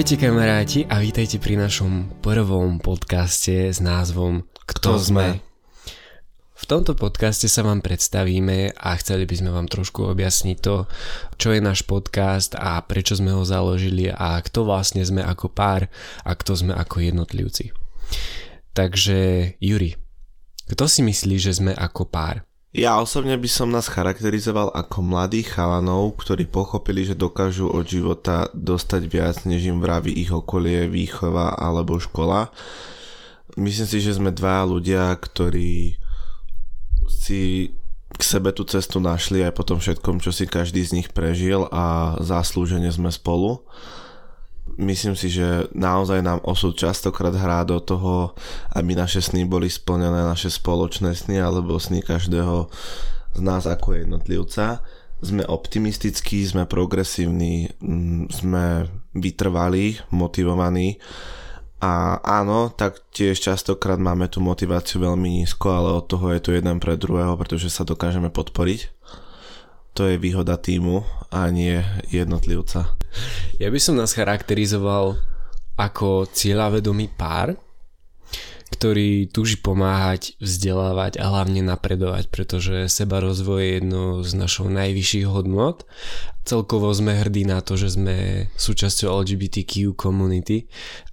Ahojte kamaráti a vítajte pri našom prvom podcaste s názvom Kto sme? Tomto podcaste sa vám predstavíme a chceli by sme vám trošku objasniť to, čo je náš podcast a prečo sme ho založili a kto vlastne sme ako pár a kto sme ako jednotlivci. Takže Juri, kto si myslí, že sme ako pár? Ja osobne by som nás charakterizoval ako mladých chalanov, ktorí pochopili, že dokážu od života dostať viac, než im vraví ich okolie, výchova alebo škola. Myslím si, že sme dva ľudia, ktorí si k sebe tú cestu našli aj po tom všetkom, čo si každý z nich prežil a zaslúžene sme spolu myslím si, že naozaj nám osud častokrát hrá do toho, aby naše sny boli splnené, naše spoločné sny alebo sny každého z nás ako jednotlivca. Sme optimistickí, sme progresívni, mm, sme vytrvalí, motivovaní a áno, tak tiež častokrát máme tú motiváciu veľmi nízko, ale od toho je to jeden pre druhého, pretože sa dokážeme podporiť to je výhoda týmu a nie jednotlivca. Ja by som nás charakterizoval ako cieľavedomý pár, ktorý túži pomáhať, vzdelávať a hlavne napredovať, pretože seba rozvoj je jedno z našou najvyšších hodnot. Celkovo sme hrdí na to, že sme súčasťou LGBTQ komunity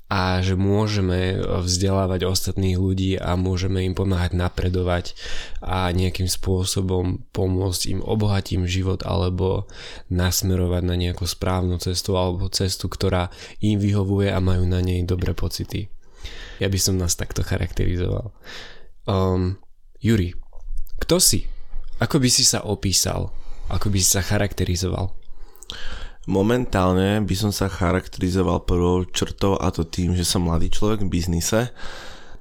a že môžeme vzdelávať ostatných ľudí a môžeme im pomáhať napredovať a nejakým spôsobom pomôcť im obohatiť im život alebo nasmerovať na nejakú správnu cestu alebo cestu, ktorá im vyhovuje a majú na nej dobré pocity. Ja by som nás takto charakterizoval. Um, Juri, kto si? Ako by si sa opísal? Ako by si sa charakterizoval? Momentálne by som sa charakterizoval prvou črtou a to tým, že som mladý človek v biznise.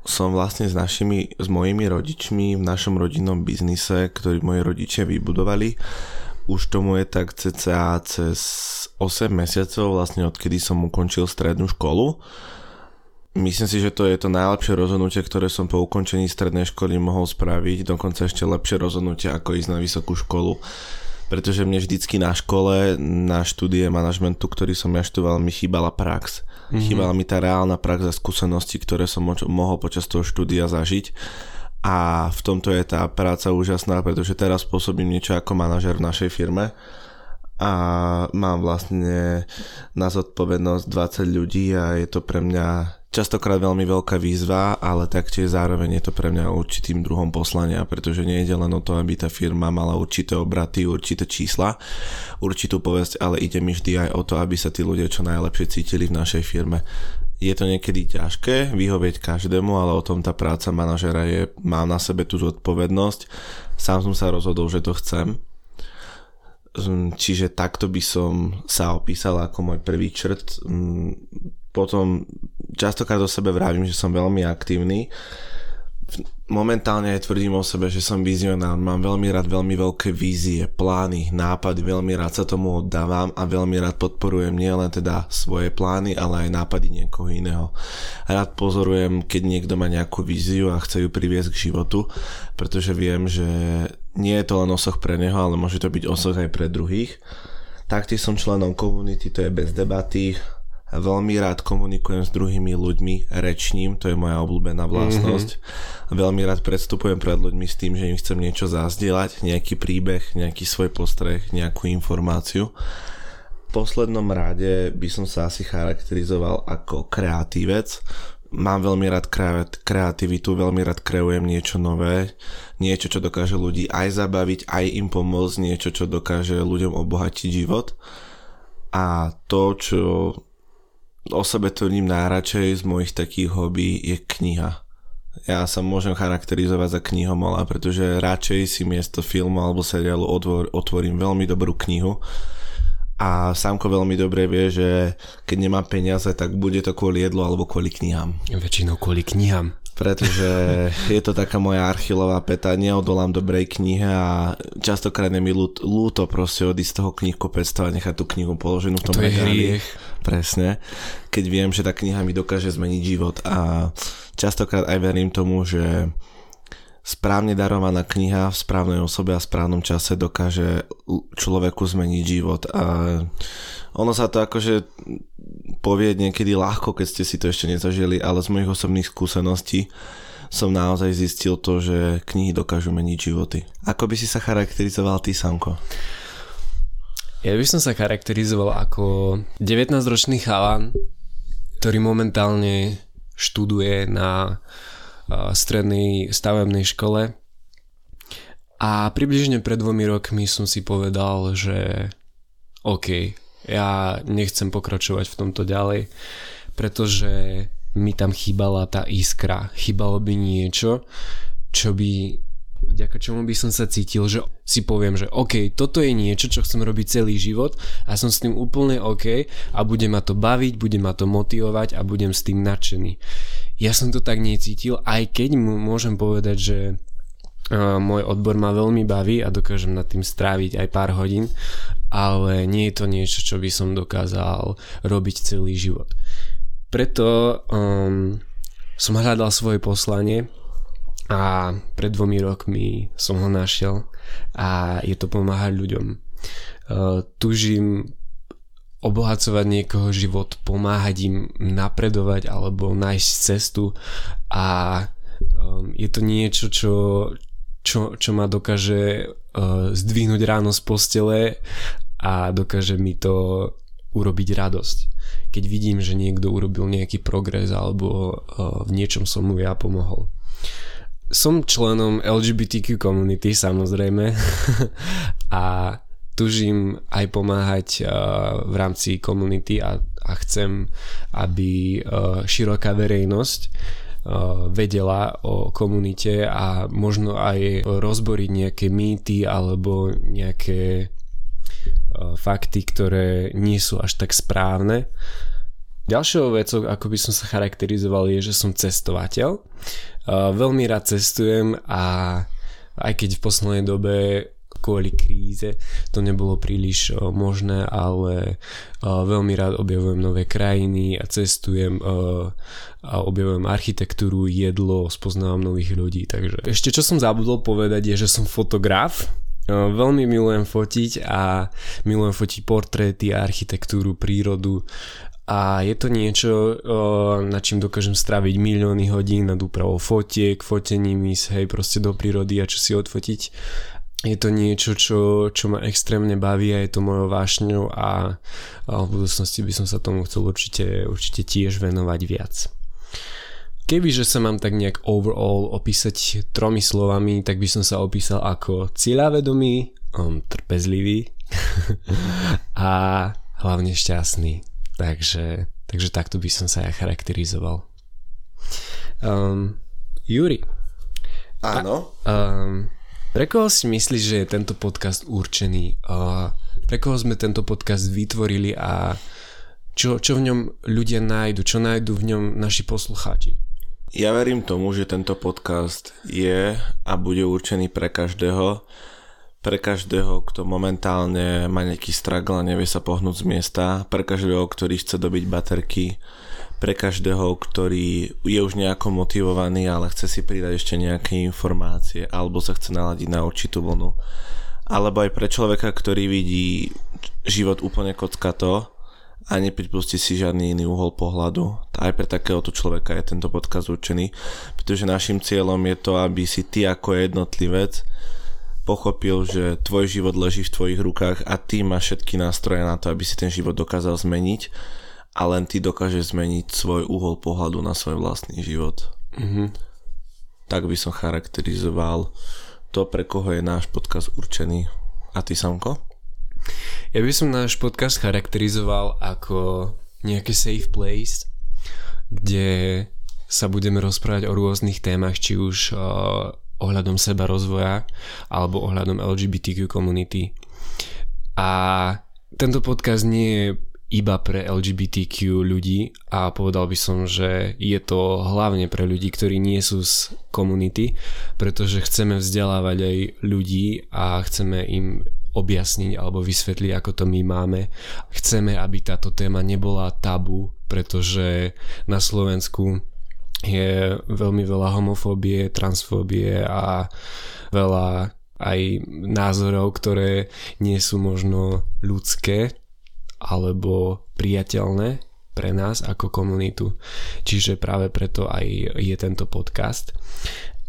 Som vlastne s našimi, s mojimi rodičmi v našom rodinnom biznise, ktorý moji rodičia vybudovali. Už tomu je tak cca cez 8 mesiacov, vlastne odkedy som ukončil strednú školu. Myslím si, že to je to najlepšie rozhodnutie, ktoré som po ukončení strednej školy mohol spraviť, dokonca ešte lepšie rozhodnutie ako ísť na vysokú školu pretože mne vždycky na škole, na štúdie manažmentu, ktorý som ja študoval, mi chýbala prax. Mm-hmm. Chýbala mi tá reálna prax a skúsenosti, ktoré som mo- mohol počas toho štúdia zažiť. A v tomto je tá práca úžasná, pretože teraz pôsobím niečo ako manažer v našej firme a mám vlastne na zodpovednosť 20 ľudí a je to pre mňa častokrát veľmi veľká výzva, ale taktiež zároveň je to pre mňa určitým druhom poslania, pretože nie je len o to, aby tá firma mala určité obraty, určité čísla, určitú povesť, ale ide mi vždy aj o to, aby sa tí ľudia čo najlepšie cítili v našej firme. Je to niekedy ťažké vyhovieť každému, ale o tom tá práca manažera je, má na sebe tú zodpovednosť. Sám som sa rozhodol, že to chcem Hm, čiže takto by som sa opísal ako môj prvý črt. Hm, potom častokrát o sebe vravím, že som veľmi aktívny momentálne tvrdím o sebe, že som vizionár, mám veľmi rád veľmi veľké vízie, plány, nápady, veľmi rád sa tomu oddávam a veľmi rád podporujem nielen teda svoje plány, ale aj nápady niekoho iného. Rád pozorujem, keď niekto má nejakú víziu a chce ju priviesť k životu, pretože viem, že nie je to len osoch pre neho, ale môže to byť osoch aj pre druhých. Taktiež som členom komunity, to je bez debaty, Veľmi rád komunikujem s druhými ľuďmi, rečním, to je moja obľúbená vlastnosť. Mm-hmm. Veľmi rád predstupujem pred ľuďmi s tým, že im chcem niečo zazdieľať, nejaký príbeh, nejaký svoj postreh, nejakú informáciu. V poslednom rade by som sa asi charakterizoval ako kreatívec. Mám veľmi rád kreativitu, veľmi rád kreujem niečo nové, niečo, čo dokáže ľudí aj zabaviť, aj im pomôcť, niečo, čo dokáže ľuďom obohatiť život. A to, čo o sebe tvrdím najradšej z mojich takých hobby je kniha. Ja sa môžem charakterizovať za knihomola, pretože radšej si miesto filmu alebo seriálu otvor, otvorím veľmi dobrú knihu a Samko veľmi dobre vie, že keď nemá peniaze, tak bude to kvôli jedlu alebo kvôli knihám. Väčšinou kvôli knihám. Pretože je to taká moja archilová peta, neodolám dobrej knihe a častokrát je mi ľúto, ľúto proste odísť z toho knihkupectva a nechať tú knihu položenú v tom To je hriech. Presne. Keď viem, že tá kniha mi dokáže zmeniť život a častokrát aj verím tomu, že správne darovaná kniha v správnej osobe a správnom čase dokáže človeku zmeniť život a ono sa to akože povie niekedy ľahko, keď ste si to ešte nezažili, ale z mojich osobných skúseností som naozaj zistil to, že knihy dokážu meniť životy. Ako by si sa charakterizoval ty, Samko? Ja by som sa charakterizoval ako 19-ročný chalan, ktorý momentálne študuje na strednej stavebnej škole a približne pred dvomi rokmi som si povedal, že OK, ja nechcem pokračovať v tomto ďalej, pretože mi tam chýbala tá iskra. Chýbalo by niečo, čo by vďaka čomu by som sa cítil, že si poviem, že OK, toto je niečo, čo chcem robiť celý život a som s tým úplne OK a bude ma to baviť, bude ma to motivovať a budem s tým nadšený. Ja som to tak necítil, aj keď môžem povedať, že môj odbor ma veľmi baví a dokážem nad tým stráviť aj pár hodín, ale nie je to niečo, čo by som dokázal robiť celý život. Preto um, som hľadal svoje poslanie a pred dvomi rokmi som ho našiel a je to pomáhať ľuďom. Uh, tužím obohacovať niekoho život, pomáhať im napredovať alebo nájsť cestu a um, je to niečo, čo, čo, čo ma dokáže uh, zdvihnúť ráno z postele a dokáže mi to urobiť radosť. Keď vidím, že niekto urobil nejaký progres alebo uh, v niečom som mu ja pomohol. Som členom LGBTQ komunity samozrejme a tužím aj pomáhať uh, v rámci komunity a, a chcem, aby uh, široká verejnosť vedela o komunite a možno aj rozboriť nejaké mýty alebo nejaké fakty, ktoré nie sú až tak správne. Ďalšou vecou, ako by som sa charakterizoval, je, že som cestovateľ. Veľmi rád cestujem a aj keď v poslednej dobe kvôli kríze. To nebolo príliš možné, ale veľmi rád objavujem nové krajiny a cestujem a objavujem architektúru, jedlo, spoznávam nových ľudí. Takže. Ešte čo som zabudol povedať je, že som fotograf, Veľmi milujem fotiť a milujem fotiť portréty, architektúru, prírodu. A je to niečo, na čím dokážem stráviť milióny hodín nad úpravou fotiek, fotením ísť hej proste do prírody a čo si odfotiť je to niečo, čo, čo ma extrémne baví a je to mojou vášňou a, a v budúcnosti by som sa tomu chcel určite, určite tiež venovať viac. Kebyže sa mám tak nejak overall opísať tromi slovami, tak by som sa opísal ako cieľavedomý, um, trpezlivý a hlavne šťastný. Takže, takže takto by som sa ja charakterizoval. Um, Juri. Áno. A, um, pre koho si myslíš, že je tento podcast určený? Pre koho sme tento podcast vytvorili a čo, čo v ňom ľudia nájdu? Čo nájdu v ňom naši poslucháči? Ja verím tomu, že tento podcast je a bude určený pre každého, pre každého, kto momentálne má nejaký struggle a nevie sa pohnúť z miesta, pre každého, ktorý chce dobiť baterky, pre každého, ktorý je už nejako motivovaný, ale chce si pridať ešte nejaké informácie alebo sa chce naladiť na určitú vlnu. Alebo aj pre človeka, ktorý vidí život úplne kockato a nepripustí si žiadny iný uhol pohľadu. Aj pre takéhoto človeka je tento podkaz určený, pretože našim cieľom je to, aby si ty ako jednotlivec pochopil, že tvoj život leží v tvojich rukách a ty máš všetky nástroje na to, aby si ten život dokázal zmeniť a len ty dokážeš zmeniť svoj uhol pohľadu na svoj vlastný život. Mm-hmm. Tak by som charakterizoval to, pre koho je náš podcast určený. A ty, Samko? Ja by som náš podcast charakterizoval ako nejaký safe place, kde sa budeme rozprávať o rôznych témach, či už uh, ohľadom seba rozvoja alebo ohľadom LGBTQ komunity. A tento podcast nie je iba pre LGBTQ ľudí a povedal by som, že je to hlavne pre ľudí, ktorí nie sú z komunity, pretože chceme vzdelávať aj ľudí a chceme im objasniť alebo vysvetliť, ako to my máme. Chceme, aby táto téma nebola tabu, pretože na Slovensku je veľmi veľa homofóbie, transfóbie a veľa aj názorov, ktoré nie sú možno ľudské alebo priateľné pre nás ako komunitu. Čiže práve preto aj je tento podcast.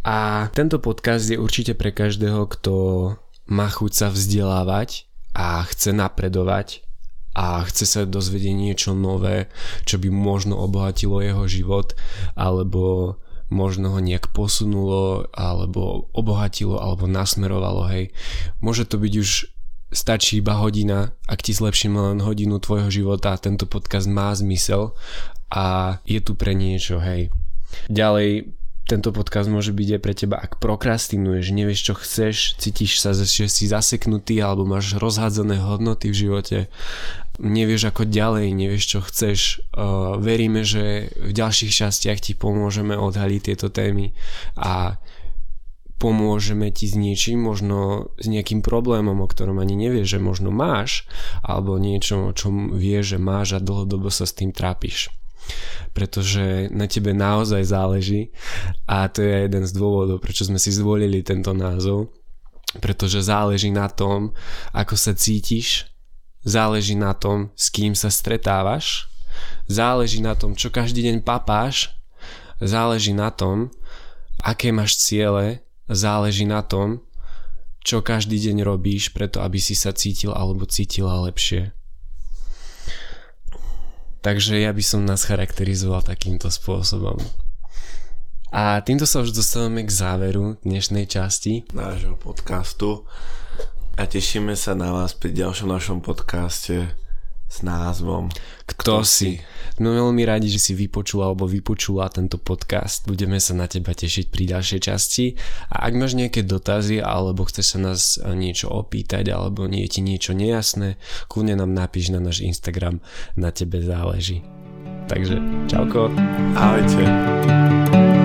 A tento podcast je určite pre každého, kto má chuť sa vzdelávať a chce napredovať a chce sa dozvedieť niečo nové, čo by možno obohatilo jeho život alebo možno ho nejak posunulo alebo obohatilo alebo nasmerovalo, hej. Môže to byť už stačí iba hodina, ak ti zlepším len hodinu tvojho života, tento podcast má zmysel a je tu pre niečo, hej. Ďalej, tento podcast môže byť aj pre teba, ak prokrastinuješ, nevieš čo chceš, cítiš sa, že si zaseknutý alebo máš rozhádzané hodnoty v živote, nevieš ako ďalej, nevieš čo chceš. Uh, veríme, že v ďalších častiach ti pomôžeme odhaliť tieto témy a pomôžeme ti s niečím, možno s nejakým problémom, o ktorom ani nevieš, že možno máš, alebo niečo, o čom vieš, že máš a dlhodobo sa s tým trápiš. Pretože na tebe naozaj záleží a to je jeden z dôvodov, prečo sme si zvolili tento názov, pretože záleží na tom, ako sa cítiš, záleží na tom, s kým sa stretávaš, záleží na tom, čo každý deň papáš, záleží na tom, aké máš ciele záleží na tom, čo každý deň robíš preto, aby si sa cítil alebo cítila lepšie. Takže ja by som nás charakterizoval takýmto spôsobom. A týmto sa už dostávame k záveru dnešnej časti nášho podcastu a tešíme sa na vás pri ďalšom našom podcaste s názvom Kto, Kto si? No veľmi radi, že si vypočul alebo vypočula tento podcast. Budeme sa na teba tešiť pri ďalšej časti. A ak máš nejaké dotazy alebo chceš sa nás niečo opýtať alebo je ti niečo nejasné, kľudne nám napíš na náš Instagram. Na tebe záleží. Takže čauko. Ahojte.